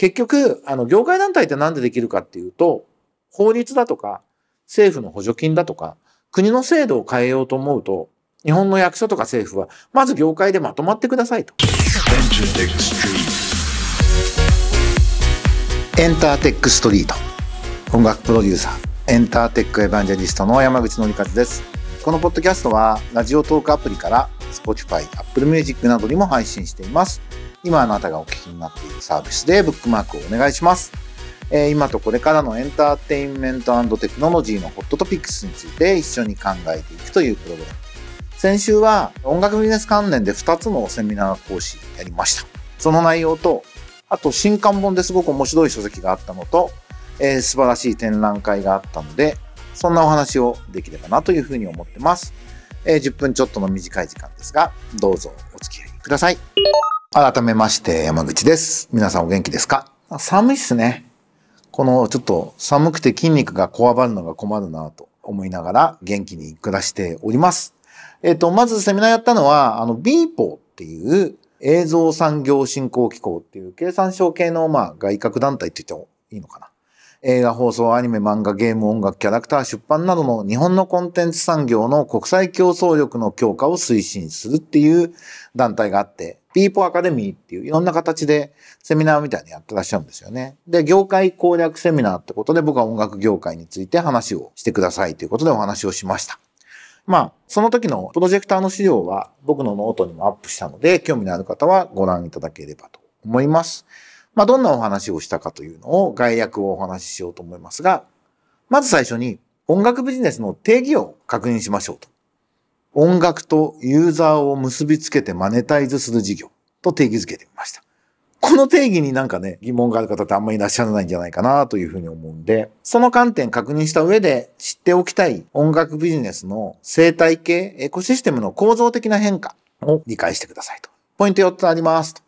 結局、あの、業界団体ってなんでできるかっていうと、法律だとか、政府の補助金だとか、国の制度を変えようと思うと、日本の役所とか政府は、まず業界でまとまってくださいと。エンターテックストリート。音楽プロデューサー、エンターテックエヴァンジェリストの山口のりかずです。このポッドキャストは、ラジオトークアプリから、Spotify、Apple Music などにも配信しています。今あなたがお聞きになっているサービスでブックマークをお願いします。えー、今とこれからのエンターテインメントテクノロジーのホットトピックスについて一緒に考えていくというプログラム。先週は音楽ビジネス関連で2つのセミナー講師やりました。その内容と、あと新刊本ですごく面白い書籍があったのと、えー、素晴らしい展覧会があったので、そんなお話をできればなというふうに思ってます。えー、10分ちょっとの短い時間ですが、どうぞお付き合いください。改めまして山口です。皆さんお元気ですか？寒いっすね。このちょっと寒くて筋肉がこわばるのが困るなと思いながら元気に暮らしております。えっ、ー、と、まずセミナーやったのは、あの BPO っていう映像産業振興機構っていう経産省系のまあ外郭団体って言ってもいいのかな。映画、放送、アニメ、漫画、ゲーム、音楽、キャラクター、出版などの日本のコンテンツ産業の国際競争力の強化を推進するっていう団体があって、ピーポーアカデミーっていういろんな形でセミナーみたいにやってらっしゃるんですよね。で、業界攻略セミナーってことで僕は音楽業界について話をしてくださいということでお話をしました。まあ、その時のプロジェクターの資料は僕のノートにもアップしたので、興味のある方はご覧いただければと思います。まあ、どんなお話をしたかというのを概略をお話ししようと思いますが、まず最初に音楽ビジネスの定義を確認しましょうと。音楽とユーザーを結びつけてマネタイズする事業と定義づけてみました。この定義になんかね、疑問がある方ってあんまりいらっしゃらないんじゃないかなというふうに思うんで、その観点確認した上で知っておきたい音楽ビジネスの生態系、エコシステムの構造的な変化を理解してくださいと。ポイント4つありますと。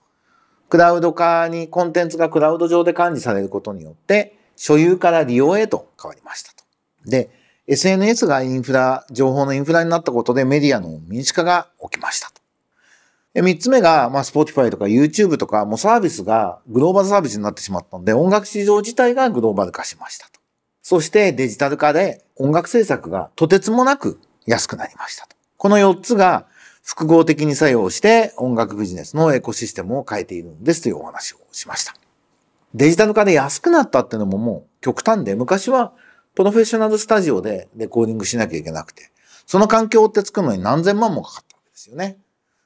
クラウド化にコンテンツがクラウド上で管理されることによって、所有から利用へと変わりましたと。で、SNS がインフラ、情報のインフラになったことでメディアの民主化が起きましたと。三つ目が、まあ、Spotify とか YouTube とか、もうサービスがグローバルサービスになってしまったので、音楽市場自体がグローバル化しましたと。そしてデジタル化で音楽制作がとてつもなく安くなりましたと。この4つが複合的に作用して音楽ビジネスのエコシステムを変えているんですというお話をしました。デジタル化で安くなったっていうのももう極端で、昔はプロフェッショナルスタジオでレコーディングしなきゃいけなくて、その環境って作るのに何千万もかかったわけですよね。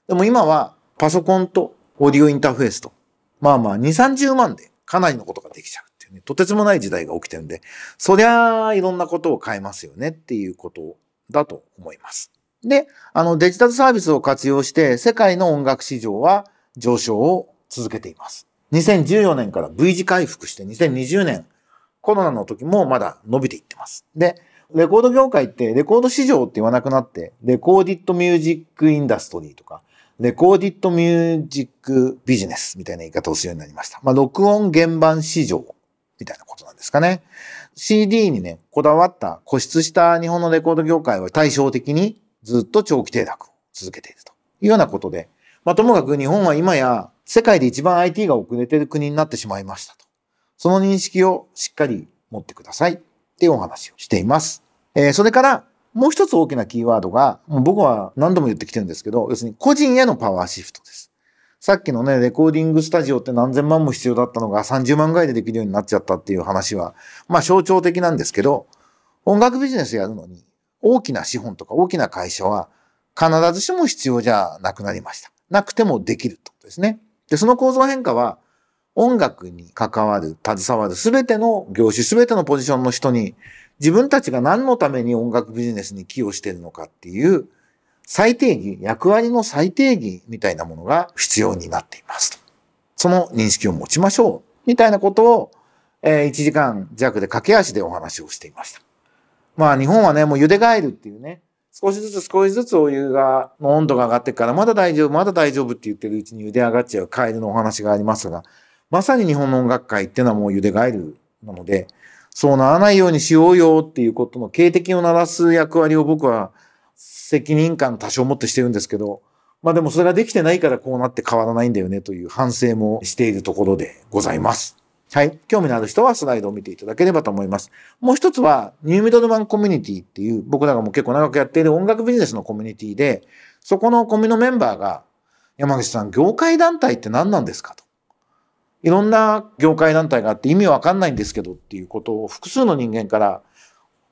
でも今はパソコンとオーディオインターフェースと、まあまあ2、30万でかなりのことができちゃうっていうね、とてつもない時代が起きてるんで、そりゃあいろんなことを変えますよねっていうことだと思います。で、あのデジタルサービスを活用して世界の音楽市場は上昇を続けています。2014年から V 字回復して2020年コロナの時もまだ伸びていってます。で、レコード業界ってレコード市場って言わなくなって、レコーディットミュージックインダストリーとか、レコーディットミュージックビジネスみたいな言い方をするようになりました。まあ、録音原版市場みたいなことなんですかね。CD にね、こだわった固執した日本のレコード業界は対照的にずっと長期停落を続けているというようなことで、まあ、ともかく日本は今や世界で一番 IT が遅れてる国になってしまいましたと。その認識をしっかり持ってくださいっていうお話をしています。えー、それからもう一つ大きなキーワードが、もう僕は何度も言ってきてるんですけど、要するに個人へのパワーシフトです。さっきのね、レコーディングスタジオって何千万も必要だったのが30万ぐらいでできるようになっちゃったっていう話は、まあ象徴的なんですけど、音楽ビジネスやるのに大きな資本とか大きな会社は必ずしも必要じゃなくなりました。なくてもできるってことですね。で、その構造変化は音楽に関わる、携わるすべての業種、すべてのポジションの人に自分たちが何のために音楽ビジネスに寄与しているのかっていう最低義、役割の最低義みたいなものが必要になっていますと。その認識を持ちましょう。みたいなことを、えー、1時間弱で駆け足でお話をしていました。まあ日本はね、もう茹でガエルっていうね、少しずつ少しずつお湯が、の温度が上がってから、まだ大丈夫、まだ大丈夫って言ってるうちに茹で上がっちゃうカエルのお話がありますが、まさに日本の音楽界っていうのはもう茹でガエルなので、そうならないようにしようよっていうことの警笛を鳴らす役割を僕は責任感多少持ってしてるんですけど、まあでもそれができてないからこうなって変わらないんだよねという反省もしているところでございます。はい。興味のある人はスライドを見ていただければと思います。もう一つは、ニューミドルマンコミュニティっていう、僕らがもう結構長くやっている音楽ビジネスのコミュニティで、そこのコミュのメンバーが、山口さん、業界団体って何なんですかと。いろんな業界団体があって意味わかんないんですけどっていうことを複数の人間から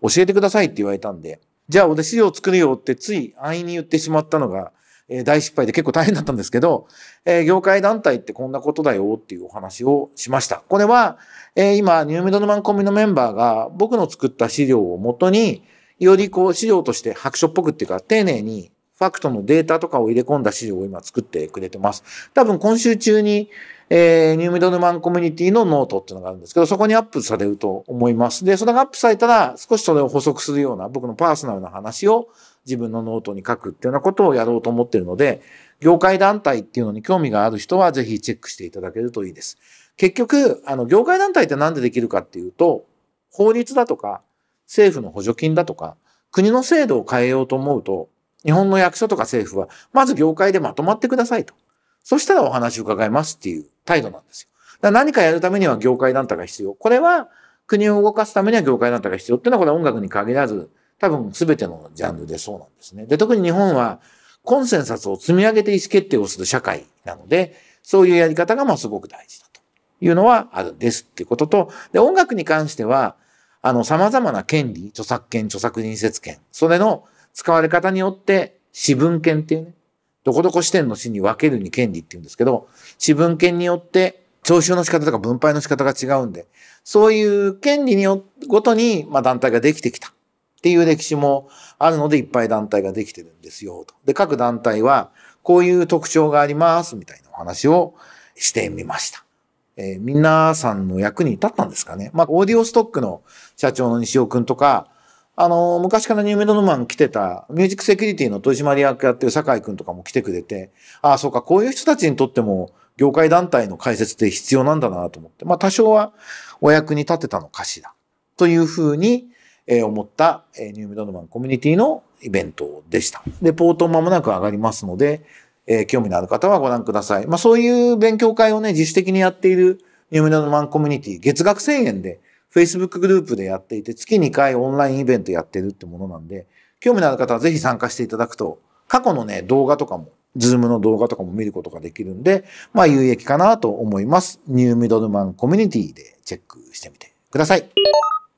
教えてくださいって言われたんで、じゃあ俺資料作るよってつい安易に言ってしまったのが、え、大失敗で結構大変だったんですけど、え、業界団体ってこんなことだよっていうお話をしました。これは、え、今、ニューミドルマンコミのメンバーが僕の作った資料をもとに、よりこう資料として白書っぽくっていうか丁寧にファクトのデータとかを入れ込んだ資料を今作ってくれてます。多分今週中に、えー、ニューミドルマンコミュニティのノートっていうのがあるんですけど、そこにアップされると思います。で、それがアップされたら、少しそれを補足するような僕のパーソナルな話を自分のノートに書くっていうようなことをやろうと思ってるので、業界団体っていうのに興味がある人はぜひチェックしていただけるといいです。結局、あの、業界団体って何でできるかっていうと、法律だとか、政府の補助金だとか、国の制度を変えようと思うと、日本の役所とか政府は、まず業界でまとまってくださいと。そしたらお話を伺いますっていう態度なんですよ。だから何かやるためには業界団体が必要。これは国を動かすためには業界団体が必要っていうのはこれは音楽に限らず、多分全てのジャンルでそうなんですね。で、特に日本はコンセンサスを積み上げて意思決定をする社会なので、そういうやり方がまあすごく大事だというのはあるんですっていうことと、で、音楽に関しては、あの、様々な権利、著作権、著作人説権、それの使われ方によって、私文権っていうね、どこどこ視点の詩に分けるに権利って言うんですけど、私文権によって徴収の仕方とか分配の仕方が違うんで、そういう権利によごとに、まあ、団体ができてきたっていう歴史もあるので、いっぱい団体ができてるんですよ、と。で、各団体は、こういう特徴があります、みたいなお話をしてみました。えー、皆さんの役に立ったんですかね。まあ、オーディオストックの社長の西尾くんとか、あの、昔からニューメドルマン来てた、ミュージックセキュリティの取締役やってる酒井くんとかも来てくれて、ああ、そうか、こういう人たちにとっても、業界団体の解説って必要なんだなと思って、まあ多少はお役に立てたのかしら。というふうに、えー、思った、えー、ニューメドルマンコミュニティのイベントでした。で、ポート間もなく上がりますので、えー、興味のある方はご覧ください。まあそういう勉強会をね、自主的にやっているニューメドルマンコミュニティ、月額1000円で Facebook グループでやっていて、月2回オンラインイベントやってるってものなんで、興味のある方はぜひ参加していただくと、過去のね、動画とかも、ズームの動画とかも見ることができるんで、まあ有益かなと思います。ニューミドルマンコミュニティでチェックしてみてください。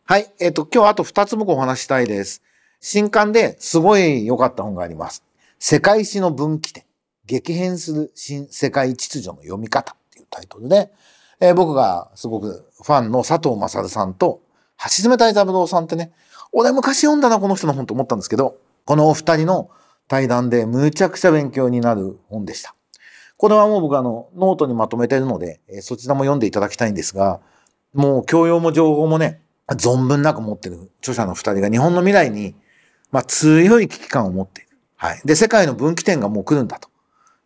はい。えっ、ー、と、今日あと2つ僕お話したいです。新刊ですごい良かった本があります。世界史の分岐点。激変する新世界秩序の読み方っていうタイトルで、えー、僕がすごくファンの佐藤優さんと、橋爪大三郎さんってね、俺昔読んだな、この人の本と思ったんですけど、このお二人の対談でむちゃくちゃ勉強になる本でした。これはもう僕あの、ノートにまとめてるので、えー、そちらも読んでいただきたいんですが、もう教養も情報もね、存分なく持ってる著者の二人が日本の未来に、まあ強い危機感を持っている。はい。で、世界の分岐点がもう来るんだと。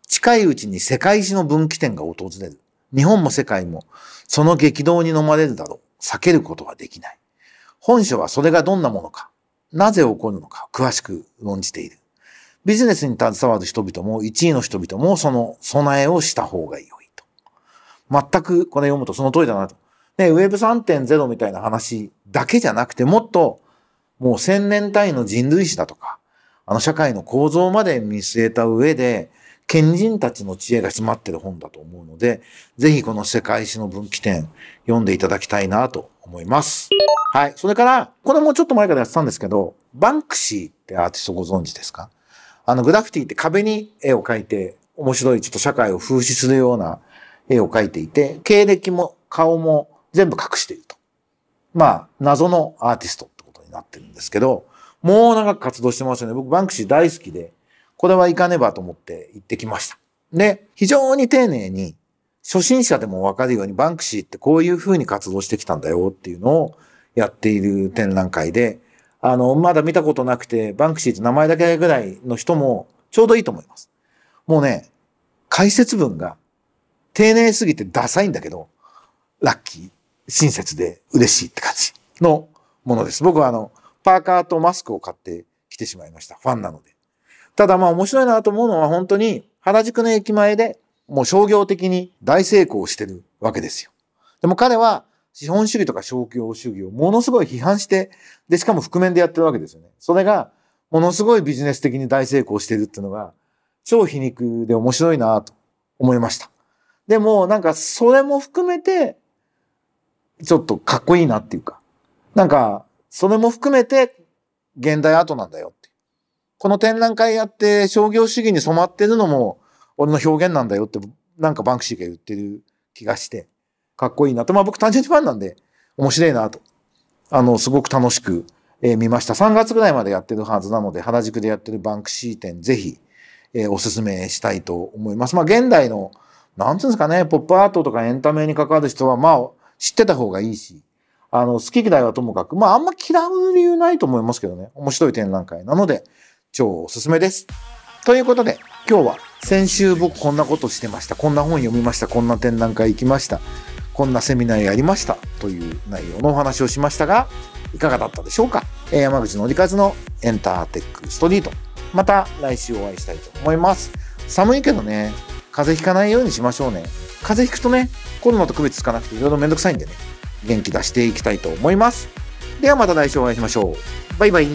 近いうちに世界史の分岐点が訪れる。日本も世界もその激動に飲まれるだろう。避けることはできない。本書はそれがどんなものか、なぜ起こるのか、詳しく論じている。ビジネスに携わる人々も、一位の人々もその備えをした方が良いと。全くこれ読むとその通りだなと。ね、ウェブ3.0みたいな話だけじゃなくて、もっともう千年単位の人類史だとか、あの社会の構造まで見据えた上で、賢人たちの知恵が詰まってる本だと思うので、ぜひこの世界史の分岐点読んでいただきたいなと思います。はい。それから、これもちょっと前からやってたんですけど、バンクシーってアーティストご存知ですか？あの、グラフィティって壁に絵を描いて、面白いちょっと社会を風刺するような絵を描いていて、経歴も顔も全部隠していると。まあ、謎のアーティストってことになってるんですけど、もう長く活動してますよね。僕バンクシー大好きで、これは行かねばと思って行ってきました。で、非常に丁寧に、初心者でもわかるようにバンクシーってこういう風に活動してきたんだよっていうのをやっている展覧会で、あの、まだ見たことなくて、バンクシーって名前だけぐらいの人もちょうどいいと思います。もうね、解説文が丁寧すぎてダサいんだけど、ラッキー、親切で嬉しいって感じのものです。僕はあの、パーカーとマスクを買ってきてしまいました。ファンなので。ただまあ面白いなと思うのは本当に原宿の駅前でもう商業的に大成功してるわけですよ。でも彼は資本主義とか商業主義をものすごい批判して、で、しかも覆面でやってるわけですよね。それが、ものすごいビジネス的に大成功してるっていうのが、超皮肉で面白いなと思いました。でも、なんか、それも含めて、ちょっとかっこいいなっていうか、なんか、それも含めて、現代アートなんだよ。この展覧会やって商業主義に染まってるのも、俺の表現なんだよって、なんかバンクシーが言ってる気がして、かっこいいなと。まあ僕単純にファンなんで、面白いなと。あの、すごく楽しく、見ました。3月ぐらいまでやってるはずなので、原宿でやってるバンクシー展、ぜひ、おすすめしたいと思います。まあ現代の、なんていうんですかね、ポップアートとかエンタメに関わる人は、まあ、知ってた方がいいし、あの、好き嫌いはともかく、まああんま嫌う理由ないと思いますけどね。面白い展覧会なので、超おすすめです。ということで、今日は先週僕こんなことしてました。こんな本読みました。こんな展覧会行きました。こんなセミナーやりましたという内容のお話をしましたが、いかがだったでしょうか？山口のりかずのエンターテックストリート。また来週お会いしたいと思います。寒いけどね、風邪ひかないようにしましょうね。風邪ひくとね、コロナと区別つかなくていろいろめんどくさいんでね、元気出していきたいと思います。ではまた来週お会いしましょう。バイバイ。